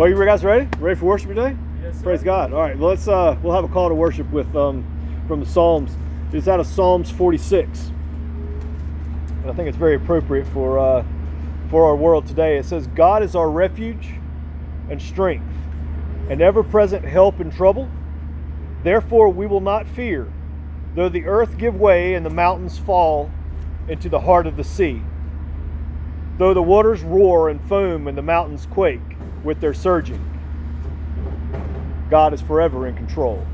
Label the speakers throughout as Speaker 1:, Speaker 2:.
Speaker 1: Well, you guys ready? Ready for worship today?
Speaker 2: Yes, sir.
Speaker 1: Praise God. All right, well, let's uh, we'll have a call to worship with um, from the Psalms. It's out of Psalms 46. And I think it's very appropriate for uh, for our world today. It says, "God is our refuge and strength, an ever-present help in trouble. Therefore, we will not fear, though the earth give way and the mountains fall into the heart of the sea." Though the waters roar and foam and the mountains quake with their surging, God is forever in control.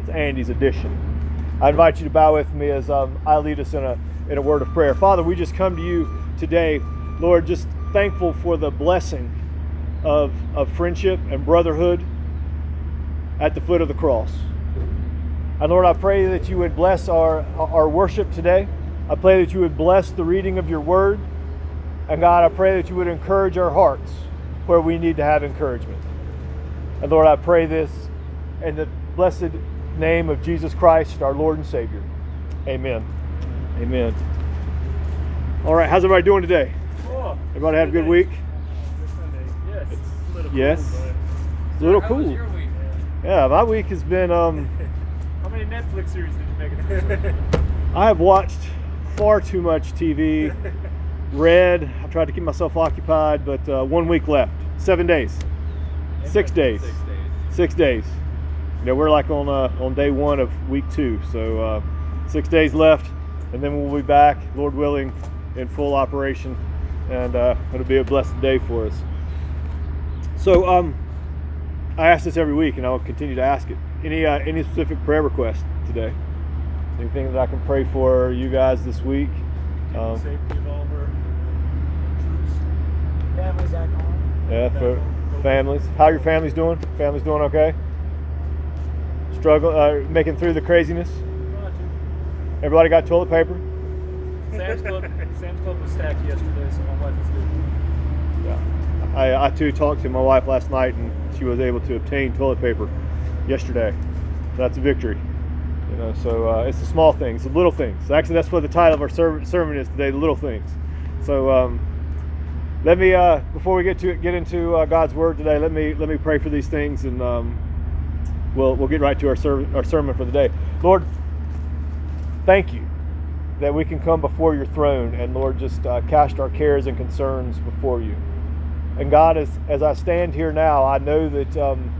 Speaker 1: It's Andy's addition. I invite you to bow with me as um, I lead us in a, in a word of prayer. Father, we just come to you today, Lord, just thankful for the blessing of, of friendship and brotherhood at the foot of the cross. And Lord, I pray that you would bless our, our worship today. I pray that you would bless the reading of your word. And God, I pray that you would encourage our hearts where we need to have encouragement. And Lord, I pray this in the blessed name of Jesus Christ, our Lord and Savior. Amen. Amen. All right, how's everybody doing today?
Speaker 2: Oh,
Speaker 1: Everybody have a good
Speaker 2: Sunday.
Speaker 1: week?
Speaker 2: Good Sunday. Yes. It's a little
Speaker 1: yes.
Speaker 2: Cool,
Speaker 1: It's a little cool.
Speaker 3: your week?
Speaker 1: Yeah, my week has been. Um,
Speaker 2: How many Netflix series did you make it?
Speaker 1: I have watched far too much TV. Read. I tried to keep myself occupied, but uh, one week left. Seven days. Six days.
Speaker 3: Six days.
Speaker 1: Six days. You know, we're like on uh, on day one of week two, so uh, six days left, and then we'll be back, Lord willing, in full operation, and uh, it'll be a blessed day for us. So, um, I ask this every week, and I'll continue to ask it. Any uh, any specific prayer request today? Anything that I can pray for you guys this week? Um,
Speaker 2: Safety of all of our troops.
Speaker 4: Families back home.
Speaker 1: Yeah, for families. How your families doing? Families doing okay? Struggle, uh, making through the craziness. Everybody got toilet paper.
Speaker 2: Sam's Club. Sam's Club was stacked yesterday, so my wife is good.
Speaker 1: Yeah. I, I too talked to my wife last night, and she was able to obtain toilet paper yesterday. That's a victory. You know, so uh, it's the small things, the little things. Actually, that's what the title of our ser- sermon is today: the little things. So um, let me, uh, before we get to get into uh, God's word today, let me let me pray for these things, and um, we'll we'll get right to our ser- our sermon for the day. Lord, thank you that we can come before your throne, and Lord, just uh, cast our cares and concerns before you. And God, as as I stand here now, I know that um,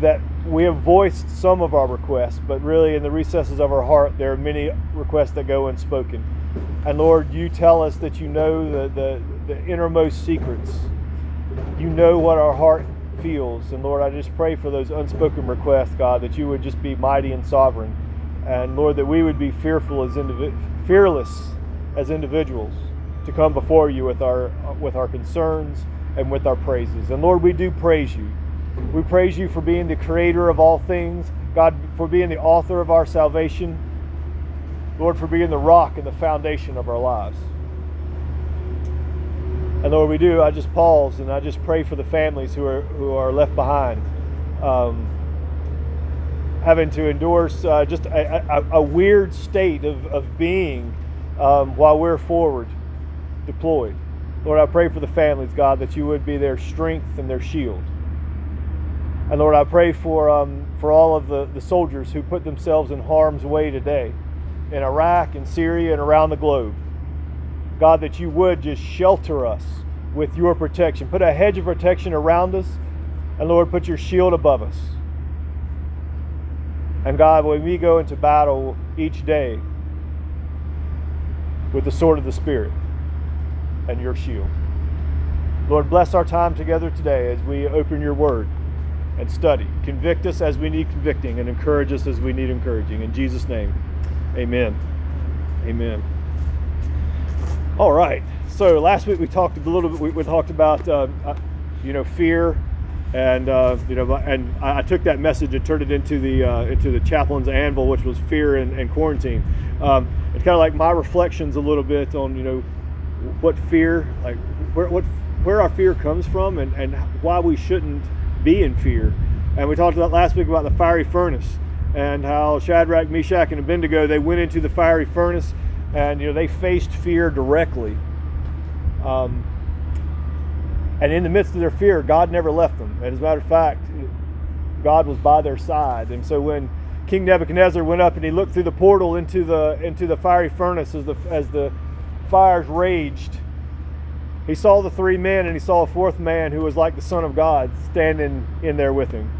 Speaker 1: that we have voiced some of our requests, but really in the recesses of our heart, there are many requests that go unspoken. And Lord, you tell us that you know the, the, the innermost secrets. You know what our heart feels. And Lord, I just pray for those unspoken requests, God, that you would just be mighty and sovereign. And Lord, that we would be fearful as indivi- fearless as individuals to come before you with our with our concerns and with our praises. And Lord, we do praise you. We praise you for being the creator of all things, God, for being the author of our salvation, Lord, for being the rock and the foundation of our lives. And Lord, we do. I just pause and I just pray for the families who are who are left behind, um, having to endorse uh, just a, a, a weird state of, of being um, while we're forward deployed. Lord, I pray for the families, God, that you would be their strength and their shield. And Lord, I pray for um, for all of the, the soldiers who put themselves in harm's way today in Iraq and Syria and around the globe. God, that you would just shelter us with your protection. Put a hedge of protection around us. And Lord, put your shield above us. And God, when we go into battle each day with the sword of the Spirit and your shield. Lord, bless our time together today as we open your word and study. Convict us as we need convicting and encourage us as we need encouraging. In Jesus' name, amen. Amen. All right. So last week we talked a little bit. We, we talked about uh, uh, you know fear, and uh, you know, and I took that message and turned it into the uh, into the chaplain's anvil, which was fear and, and quarantine. Um, it's kind of like my reflections a little bit on you know what fear, like where what where our fear comes from, and and why we shouldn't be in fear. And we talked about last week about the fiery furnace and how Shadrach, Meshach, and Abednego they went into the fiery furnace and you know they faced fear directly. Um, And in the midst of their fear, God never left them. And as a matter of fact, God was by their side. And so when King Nebuchadnezzar went up and he looked through the portal into the into the fiery furnace as the as the fires raged, he saw the three men and he saw a fourth man who was like the Son of God standing in there with him.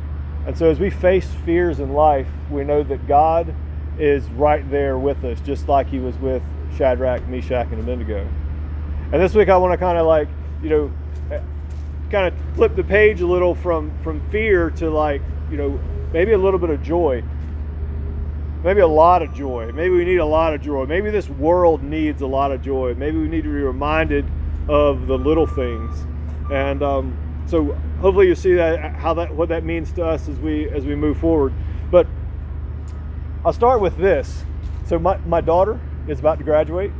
Speaker 1: And so as we face fears in life, we know that God is right there with us, just like he was with Shadrach, Meshach, and Abednego. And this week I want to kind of like, you know, kind of flip the page a little from from fear to like, you know, maybe a little bit of joy. Maybe a lot of joy. Maybe we need a lot of joy. Maybe this world needs a lot of joy. Maybe we need to be reminded of the little things. And um, so hopefully you see that how that what that means to us as we as we move forward. But I'll start with this. So my, my daughter is about to graduate.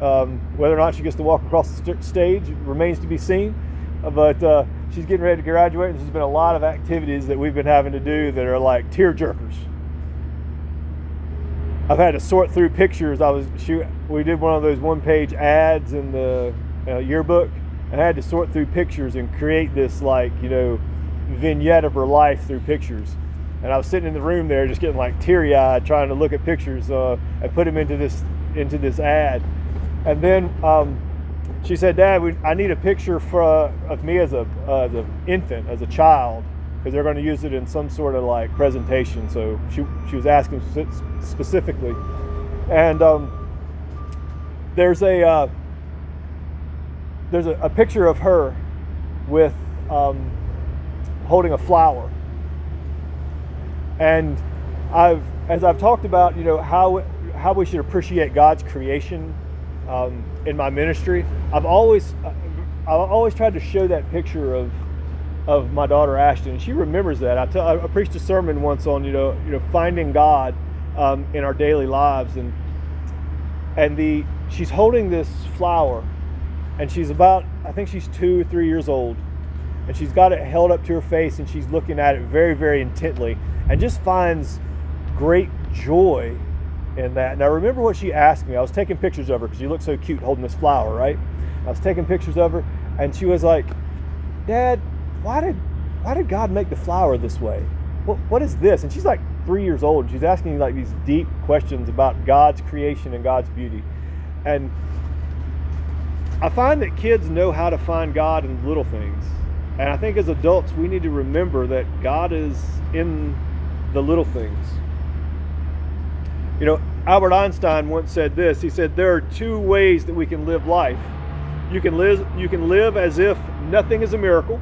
Speaker 1: Um, whether or not she gets to walk across the st- stage remains to be seen. Uh, but uh, she's getting ready to graduate, and there's been a lot of activities that we've been having to do that are like tear jerkers. I've had to sort through pictures. I was shoot. We did one of those one-page ads in the uh, yearbook. I had to sort through pictures and create this like you know vignette of her life through pictures and I was sitting in the room there, just getting like teary-eyed, trying to look at pictures uh, and put them into this into this ad. And then um, she said, "Dad, we, I need a picture for, uh, of me as a uh, as an infant, as a child, because they're going to use it in some sort of like presentation." So she she was asking specifically, and um, there's a uh, there's a, a, picture of her with um, holding a flower and I've, as I've talked about, you know, how, how we should appreciate God's creation um, in my ministry, I've always, I've always tried to show that picture of, of my daughter Ashton. She remembers that. I, preached a sermon once on, you know, you know, finding God um, in our daily lives. And, and the, she's holding this flower and she's about, I think she's two, three years old. And she's got it held up to her face and she's looking at it very, very intently and just finds great joy in that. Now, remember what she asked me. I was taking pictures of her because she looked so cute holding this flower, right? I was taking pictures of her, and she was like, "Dad, why did why did God make the flower this way? What what is this?" And she's like three years old. she's asking like these deep questions about God's creation and God's beauty, and I find that kids know how to find God in little things. And I think as adults, we need to remember that God is in the little things. You know, Albert Einstein once said this. He said there are two ways that we can live life. You can live you can live as if nothing is a miracle,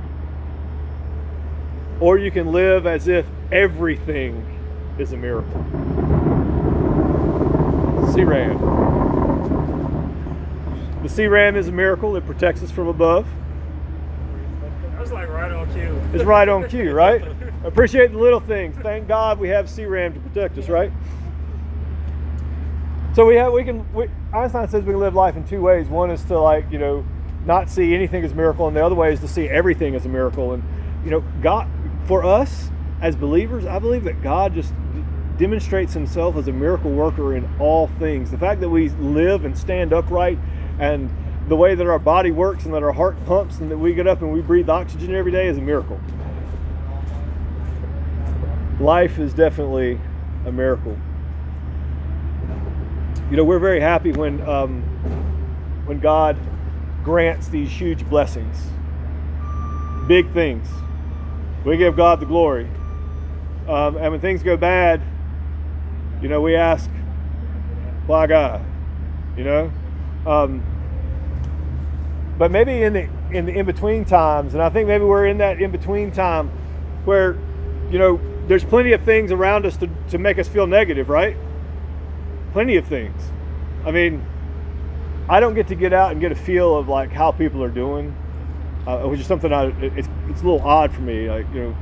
Speaker 1: or you can live as if everything is a miracle. C-RAM. The C-RAM is a miracle. It protects us from above.
Speaker 2: That's like right on cue.
Speaker 1: It's right on cue, right? Appreciate the little things. Thank God we have C-RAM to protect us, right? So we have we can we, Einstein says we can live life in two ways. One is to like you know not see anything as a miracle, and the other way is to see everything as a miracle. And you know God for us as believers, I believe that God just demonstrates Himself as a miracle worker in all things. The fact that we live and stand upright and the way that our body works and that our heart pumps and that we get up and we breathe oxygen every day is a miracle life is definitely a miracle. You know, we're very happy when um, when God grants these huge blessings, big things. We give God the glory. Um, and when things go bad, you know, we ask, why God? You know? Um, but maybe in the in the in between times, and I think maybe we're in that in between time where, you know, there's plenty of things around us to, to make us feel negative, right? Plenty of things. I mean, I don't get to get out and get a feel of like how people are doing, uh, which is something I it's it's a little odd for me. Like you know.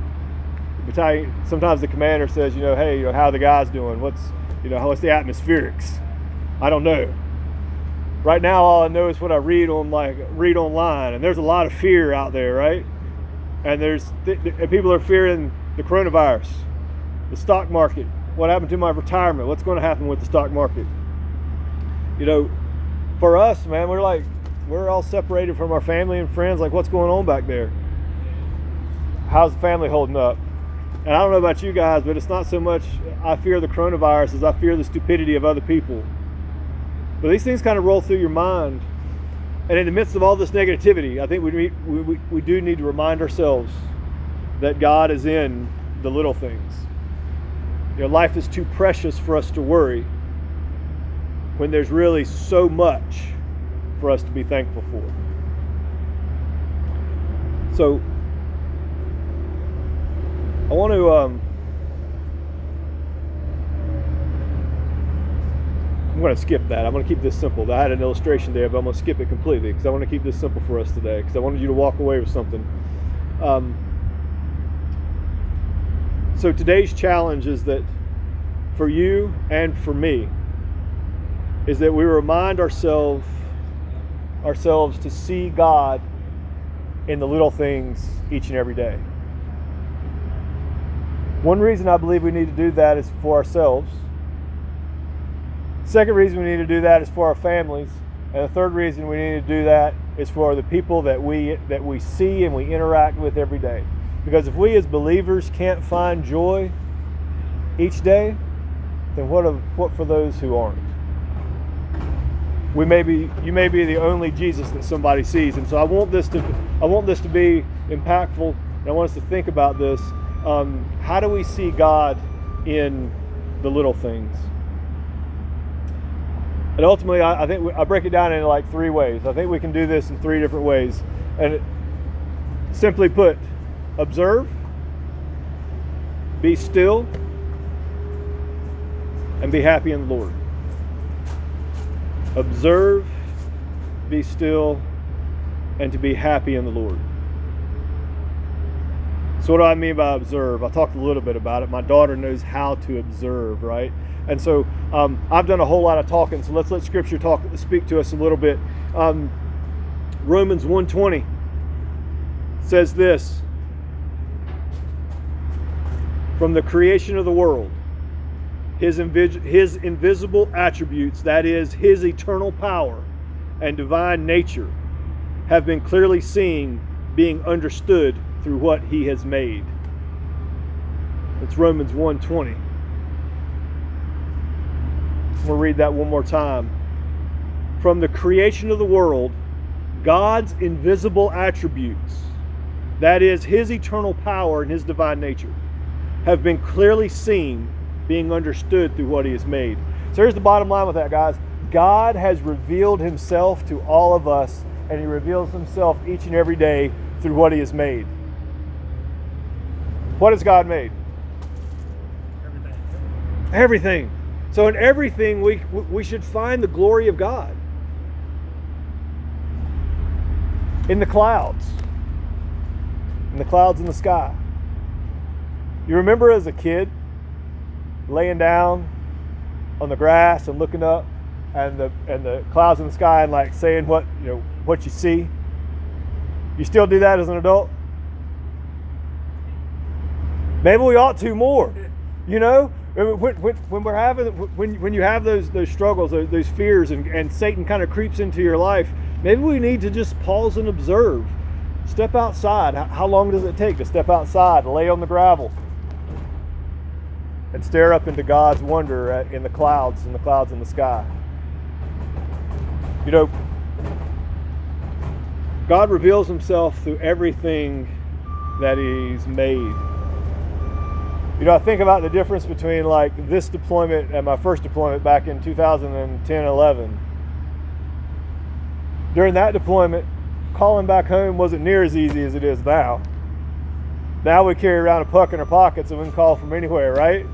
Speaker 1: Sometimes the commander says, you know, hey, you know, how the guys doing? What's you know, what's the atmospherics? I don't know. Right now, all I know is what I read on like read online, and there's a lot of fear out there, right? And there's th- th- people are fearing the coronavirus, the stock market, what happened to my retirement, what's going to happen with the stock market. You know, for us, man, we're like, we're all separated from our family and friends. Like, what's going on back there? How's the family holding up? And I don't know about you guys, but it's not so much I fear the coronavirus as I fear the stupidity of other people. But these things kind of roll through your mind. And in the midst of all this negativity, I think we, we, we, do need to remind ourselves that God is in the little things. You know, life is too precious for us to worry when there's really so much for us to be thankful for. So, I want to. Um, I'm going to skip that. I'm going to keep this simple. I had an illustration there, but I'm going to skip it completely because I want to keep this simple for us today because I wanted you to walk away with something. Um, so today's challenge is that for you and for me is that we remind ourselves ourselves to see God in the little things each and every day. One reason I believe we need to do that is for ourselves. Second reason we need to do that is for our families. And the third reason we need to do that is for the people that we that we see and we interact with every day. Because if we as believers can't find joy each day, then what of, what for those who aren't? We may be you may be the only Jesus that somebody sees. And so I want this to I want this to be impactful. And I want us to think about this um, how do we see God in the little things? And ultimately, I, I think we, I break it down into like three ways. I think we can do this in three different ways. And it, simply put, observe, be still, and be happy in the Lord. Observe, be still, and to be happy in the Lord. So, what do I mean by observe? I talked a little bit about it. My daughter knows how to observe, right? And so um, I've done a whole lot of talking. So let's let Scripture talk, speak to us a little bit. Um, Romans 1:20 says this: From the creation of the world, his, his invisible attributes, that is, his eternal power and divine nature, have been clearly seen, being understood through what he has made. It's Romans 1:20. We'll read that one more time. From the creation of the world, God's invisible attributes, that is his eternal power and his divine nature, have been clearly seen, being understood through what he has made. So here's the bottom line with that, guys. God has revealed himself to all of us, and he reveals himself each and every day through what he has made. What has God made?
Speaker 2: Everything.
Speaker 1: Everything. So in everything we we should find the glory of God. In the clouds. In the clouds in the sky. You remember as a kid laying down on the grass and looking up and the and the clouds in the sky and like saying what you know what you see. You still do that as an adult? Maybe we ought to more. You know, when, when, when we're having when when you have those those struggles, those, those fears, and, and Satan kind of creeps into your life, maybe we need to just pause and observe. Step outside. How, long does it take to step outside, lay on the gravel, and stare up into God's wonder at, in the clouds, in the clouds in the sky? You know, God reveals Himself through everything that He's made. You know, I think about the difference between like this deployment and my first deployment back in 2010 11. During that deployment, calling back home wasn't near as easy as it is now. Now we carry around a puck in our pockets and we can call from anywhere, right?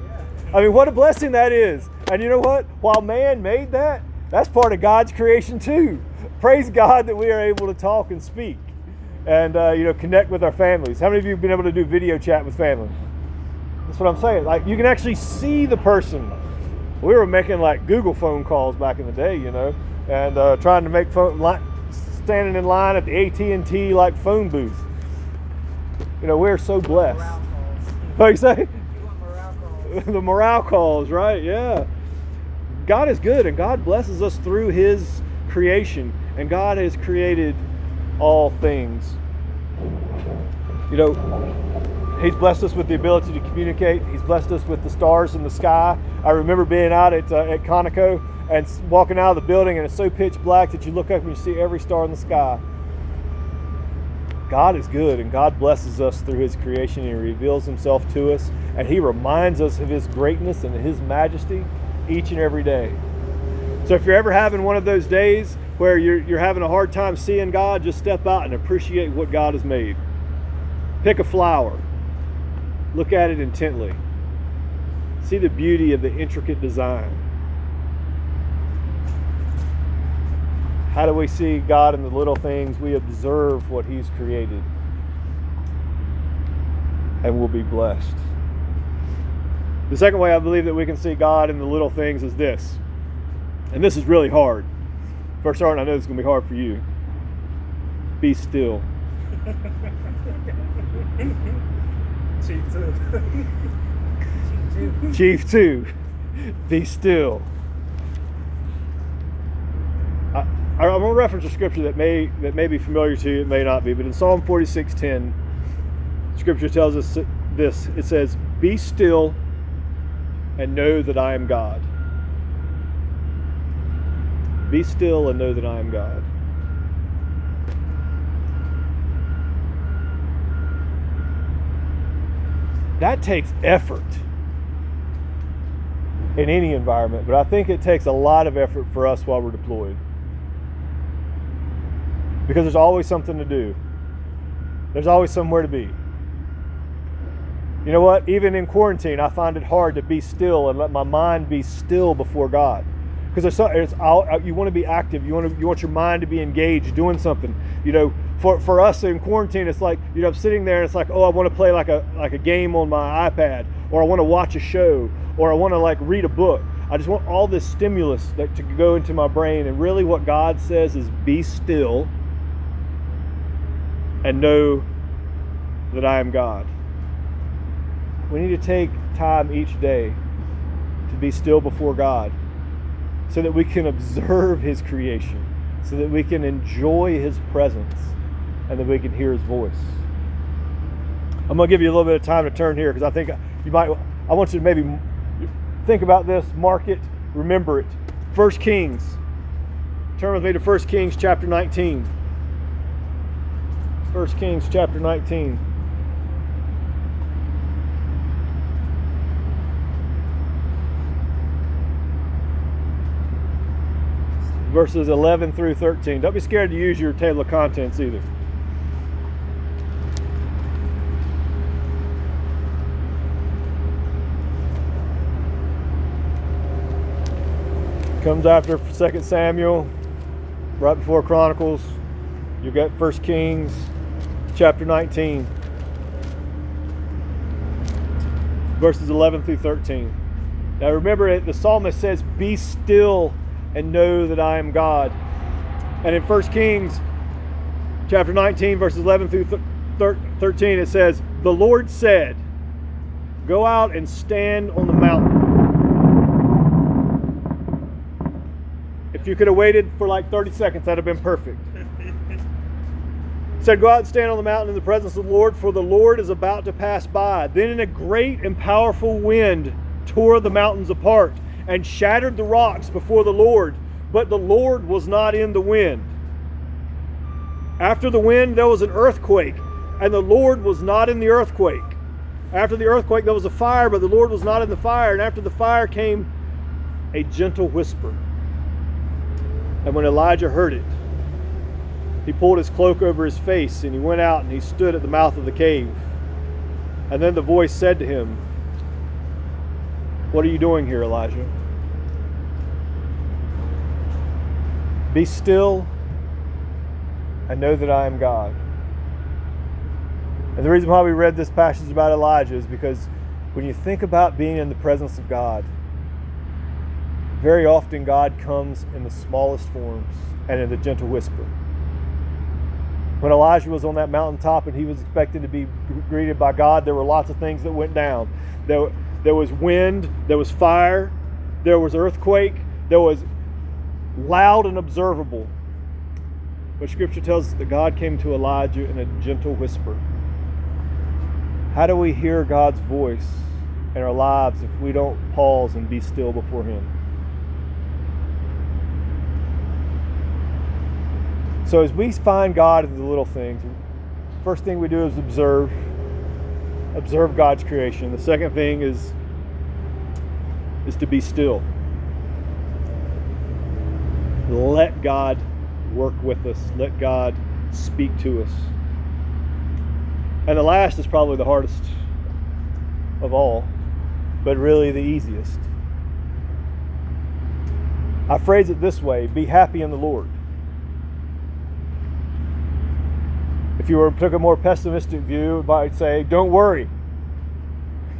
Speaker 1: I mean, what a blessing that is. And you know what? While man made that, that's part of God's creation too. Praise God that we are able to talk and speak and, uh, you know, connect with our families. How many of you have been able to do video chat with family? That's what I'm saying. Like you can actually see the person. We were making like Google phone calls back in the day, you know, and uh, trying to make phone like standing in line at the AT and T like phone booth. You know, we're so blessed. What you say?
Speaker 4: You want morale calls?
Speaker 1: the morale calls, right? Yeah. God is good and God blesses us through his creation. And God has created all things. You know, He's blessed us with the ability to communicate. He's blessed us with the stars in the sky. I remember being out at, uh, at Conoco and walking out of the building, and it's so pitch black that you look up and you see every star in the sky. God is good, and God blesses us through His creation. He reveals Himself to us, and He reminds us of His greatness and His majesty each and every day. So if you're ever having one of those days where you're, you're having a hard time seeing God, just step out and appreciate what God has made. Pick a flower, look at it intently, see the beauty of the intricate design. How do we see God in the little things? We observe what He's created, and we'll be blessed. The second way I believe that we can see God in the little things is this, and this is really hard. First, Art, I know this is going to be hard for you. Be still.
Speaker 2: Chief too.
Speaker 1: Chief 2, be still. I, I'm going to reference a scripture that may that may be familiar to you, it may not be, but in Psalm 46:10, scripture tells us this. It says, "Be still and know that I am God." Be still and know that I am God. That takes effort in any environment, but I think it takes a lot of effort for us while we're deployed. Because there's always something to do, there's always somewhere to be. You know what? Even in quarantine, I find it hard to be still and let my mind be still before God. Because there's so, it's, uh, you want to be active. You want to, you want your mind to be engaged, doing something. You know, for, for us in quarantine, it's like you know, I'm sitting there and it's like, oh, I want to play like a like a game on my iPad, or I want to watch a show, or I want to like read a book. I just want all this stimulus that, to go into my brain. And really, what God says is, be still and know that I am God. We need to take time each day to be still before God so that we can observe His creation, so that we can enjoy His presence, and that we can hear His voice. I'm going to give you a little bit of time to turn here because I think you might, I want you to maybe think about this, mark it, remember it. First Kings. Turn with me to First Kings chapter 19. First Kings chapter 19. Verses 11 through 13. Don't be scared to use your table of contents either. Comes after 2 Samuel, right before Chronicles. You've got 1 Kings chapter 19, verses 11 through 13. Now remember it, the psalmist says, Be still and know that I am God. And in 1 Kings chapter 19, verses 11 through 13, it says, The Lord said, Go out and stand on the mountain. If you could have waited for like 30 seconds, that'd have been perfect. said, Go out and stand on the mountain in the presence of the Lord, for the Lord is about to pass by. Then, in a great and powerful wind, tore the mountains apart and shattered the rocks before the Lord, but the Lord was not in the wind. After the wind, there was an earthquake, and the Lord was not in the earthquake. After the earthquake, there was a fire, but the Lord was not in the fire. And after the fire came a gentle whisper. And when Elijah heard it, he pulled his cloak over his face and he went out and he stood at the mouth of the cave. And then the voice said to him, What are you doing here, Elijah? Be still and know that I am God. And the reason why we read this passage about Elijah is because when you think about being in the presence of God, very often God comes in the smallest forms and in the gentle whisper. When Elijah was on that mountaintop and he was expecting to be greeted by God, there were lots of things that went down. There, there was wind, there was fire, there was earthquake, there was loud and observable. But Scripture tells us that God came to Elijah in a gentle whisper. How do we hear God's voice in our lives if we don't pause and be still before Him? So, as we find God in the little things, first thing we do is observe. Observe God's creation. The second thing is is to be still. Let God work with us. Let God speak to us. And the last is probably the hardest of all, but really the easiest. I phrase it this way be happy in the Lord. If you were took a more pessimistic view, it might say, don't worry.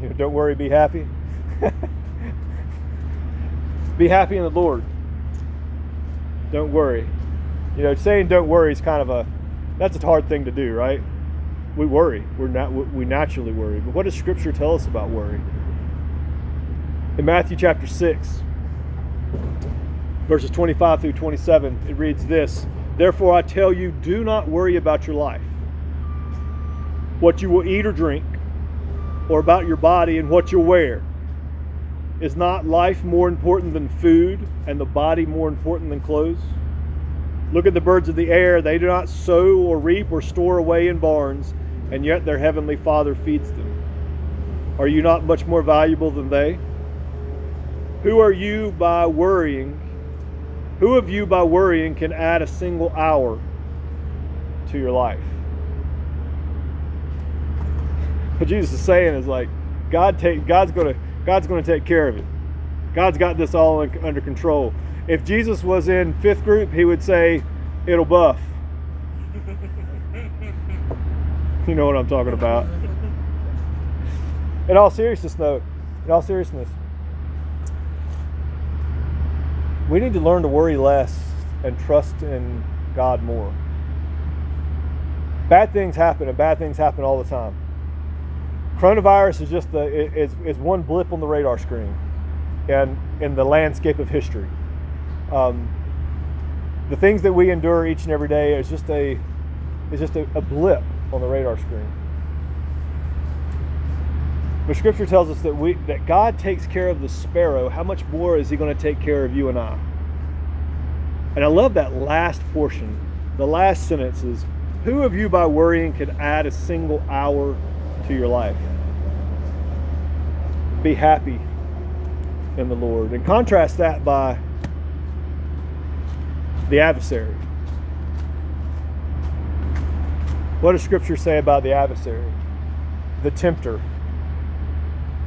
Speaker 1: You know, don't worry, be happy. be happy in the Lord. Don't worry. You know, saying don't worry is kind of a that's a hard thing to do, right? We worry. We're not we naturally worry. But what does scripture tell us about worry? In Matthew chapter 6, verses 25 through 27, it reads this Therefore I tell you, do not worry about your life, what you will eat or drink, or about your body and what you'll wear. Is not life more important than food, and the body more important than clothes? Look at the birds of the air. They do not sow or reap or store away in barns, and yet their heavenly Father feeds them. Are you not much more valuable than they? Who are you by worrying? Who of you by worrying can add a single hour to your life? What Jesus is saying is like, God take God's gonna God's gonna take care of it. God's got this all under control. If Jesus was in fifth group, he would say, "It'll buff." you know what I'm talking about. In all seriousness, though, in all seriousness, we need to learn to worry less and trust in God more. Bad things happen, and bad things happen all the time. Coronavirus is just the is, is one blip on the radar screen, and in the landscape of history. Um, the things that we endure each and every day is just a is just a, a blip on the radar screen. But Scripture tells us that we that God takes care of the sparrow. How much more is He going to take care of you and I? And I love that last portion. The last sentence is, "Who of you by worrying can add a single hour to your life?" Be happy in the Lord, and contrast that by the adversary. What does Scripture say about the adversary? The tempter,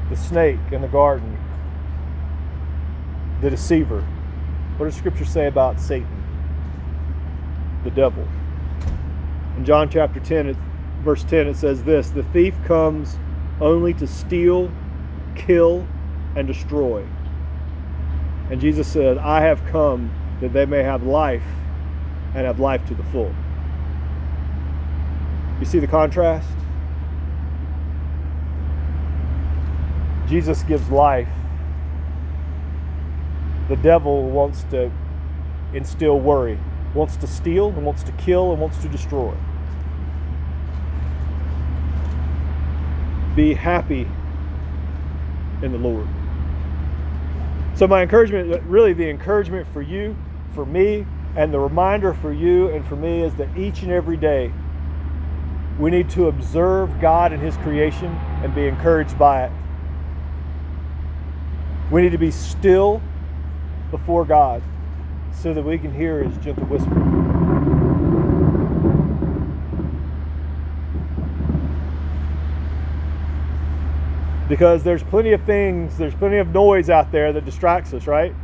Speaker 1: the snake in the garden, the deceiver. What does Scripture say about Satan? The devil. In John chapter 10, verse 10, it says this The thief comes only to steal, kill, and destroy. And Jesus said, I have come that they may have life and have life to the full. You see the contrast? Jesus gives life. The devil wants to instill worry, wants to steal, and wants to kill, and wants to destroy. Be happy in the Lord. So, my encouragement, really, the encouragement for you for me and the reminder for you and for me is that each and every day we need to observe God and His creation and be encouraged by it. We need to be still before God so that we can hear His gentle whisper. Because there's plenty of things, there's plenty of noise out there that distracts us, right?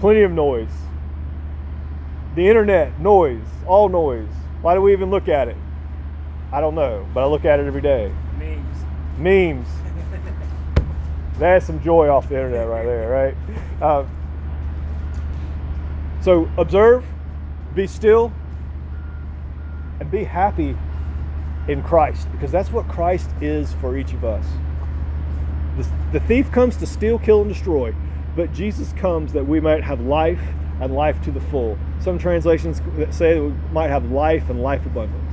Speaker 1: Plenty of noise. The internet, noise, all noise. Why do we even look at it? I don't know, but I look at it every day.
Speaker 2: Memes.
Speaker 1: Memes. That's some joy off the internet right there, right? Uh, so observe, be still, and be happy in Christ because that's what Christ is for each of us. The, the thief comes to steal, kill, and destroy, but Jesus comes that we might have life and life to the full. Some translations say that we might have life and life abundant.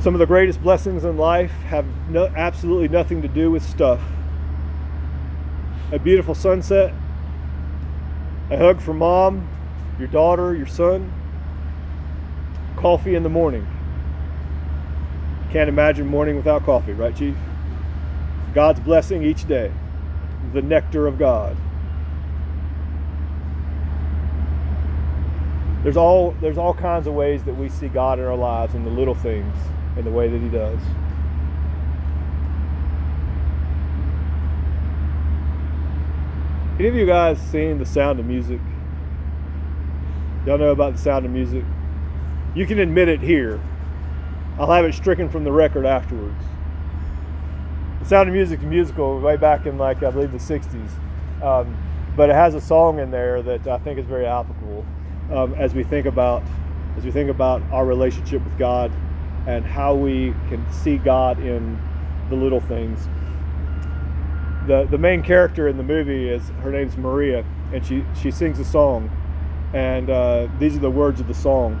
Speaker 1: Some of the greatest blessings in life have no, absolutely nothing to do with stuff. A beautiful sunset, a hug from mom, your daughter, your son, coffee in the morning. Can't imagine morning without coffee, right, Chief? God's blessing each day, the nectar of God. There's all there's all kinds of ways that we see God in our lives in the little things in the way that he does. Any of you guys seen The Sound of Music? Y'all know about The Sound of Music? You can admit it here. I'll have it stricken from the record afterwards. The Sound of Music, musical, way back in like I believe the '60s, um, but it has a song in there that I think is very applicable um, as we think about as we think about our relationship with God and how we can see God in the little things. The the main character in the movie is her name's Maria, and she she sings a song, and uh, these are the words of the song.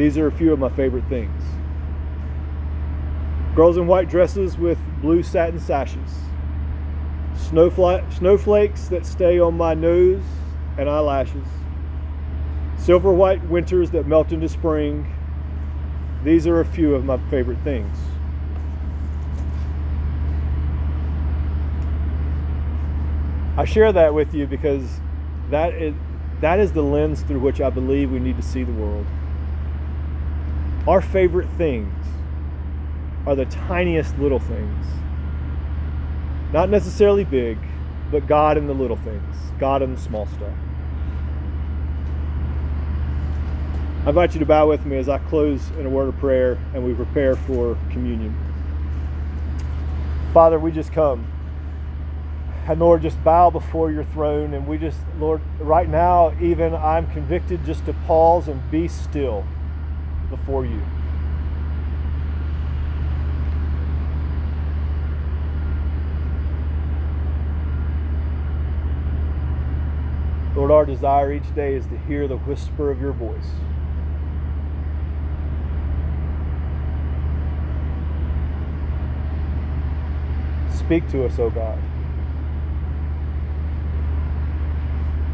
Speaker 1: These are a few of my favorite things. Girls in white dresses with blue satin sashes. Snowfla- snowflakes that stay on my nose and eyelashes. Silver white winters that melt into spring. These are a few of my favorite things. I share that with you because that is, that is the lens through which I believe we need to see the world. Our favorite things are the tiniest little things. Not necessarily big, but God in the little things, God in the small stuff. I invite you to bow with me as I close in a word of prayer and we prepare for communion. Father, we just come. And Lord, just bow before your throne. And we just, Lord, right now, even I'm convicted just to pause and be still before you. Lord, our desire each day is to hear the whisper of your voice. Speak to us, O oh God.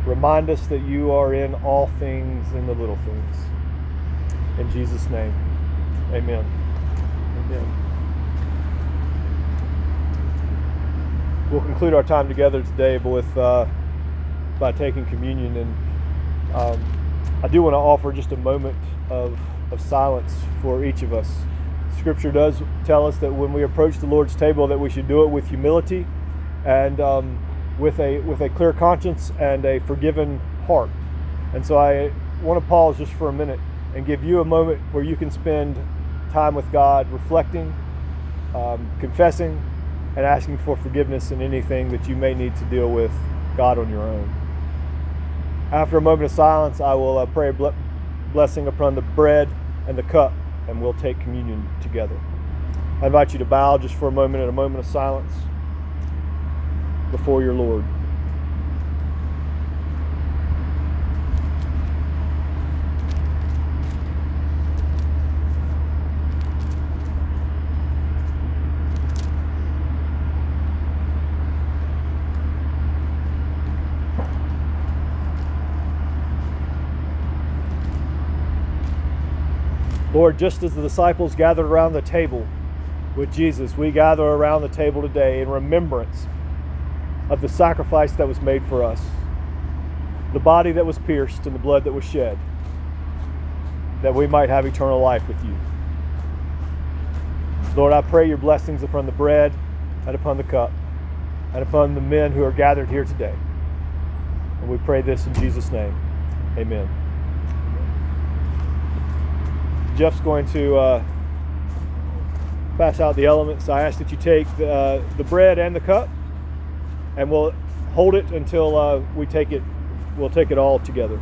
Speaker 1: Remind us that you are in all things in the little things. In Jesus' name, amen. Amen. We'll conclude our time together today with. Uh, by taking communion. And um, I do want to offer just a moment of, of silence for each of us. Scripture does tell us that when we approach the Lord's table, that we should do it with humility and um, with a with a clear conscience and a forgiven heart. And so I want to pause just for a minute and give you a moment where you can spend time with God, reflecting, um, confessing, and asking for forgiveness in anything that you may need to deal with God on your own. After a moment of silence, I will uh, pray a blessing upon the bread and the cup, and we'll take communion together. I invite you to bow just for a moment in a moment of silence before your Lord. Lord, just as the disciples gathered around the table with Jesus, we gather around the table today in remembrance of the sacrifice that was made for us, the body that was pierced, and the blood that was shed, that we might have eternal life with you. Lord, I pray your blessings upon the bread and upon the cup. and upon the men who are gathered here today. And we pray this in Jesus' name. Amen. Jeff's going to uh, pass out the elements. I ask that you take the, uh, the bread and the cup, and we'll hold it until uh, we take it. We'll take it all together.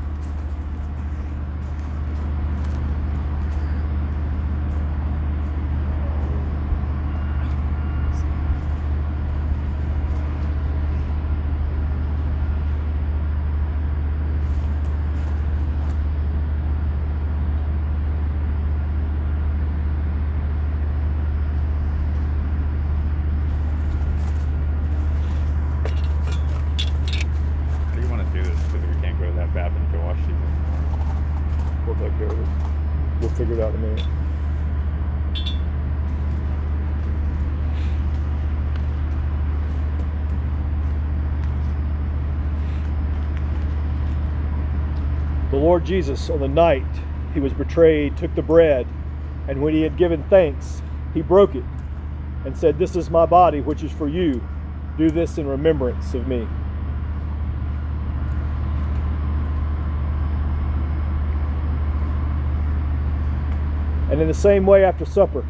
Speaker 3: How do you want to do this? Because we can't go to that bathroom to wash these.
Speaker 1: We'll take care of it. We'll figure it out in a minute. The Jesus, on the night he was betrayed, took the bread, and when he had given thanks, he broke it and said, This is my body, which is for you. Do this in remembrance of me. And in the same way, after supper,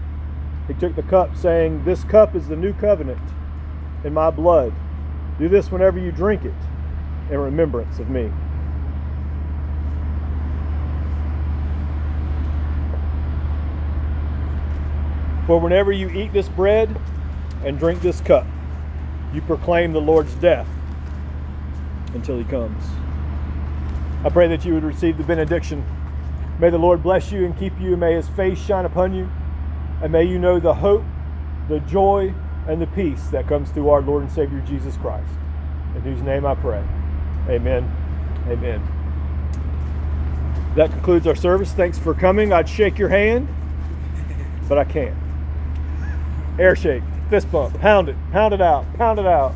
Speaker 1: he took the cup, saying, This cup is the new covenant in my blood. Do this whenever you drink it in remembrance of me. For whenever you eat this bread and drink this cup, you proclaim the Lord's death until he comes. I pray that you would receive the benediction. May the Lord bless you and keep you. May his face shine upon you. And may you know the hope, the joy, and the peace that comes through our Lord and Savior Jesus Christ. In whose name I pray. Amen. Amen. That concludes our service. Thanks for coming. I'd shake your hand, but I can't. Air shake, fist bump, pound it, pound it out, pound it out.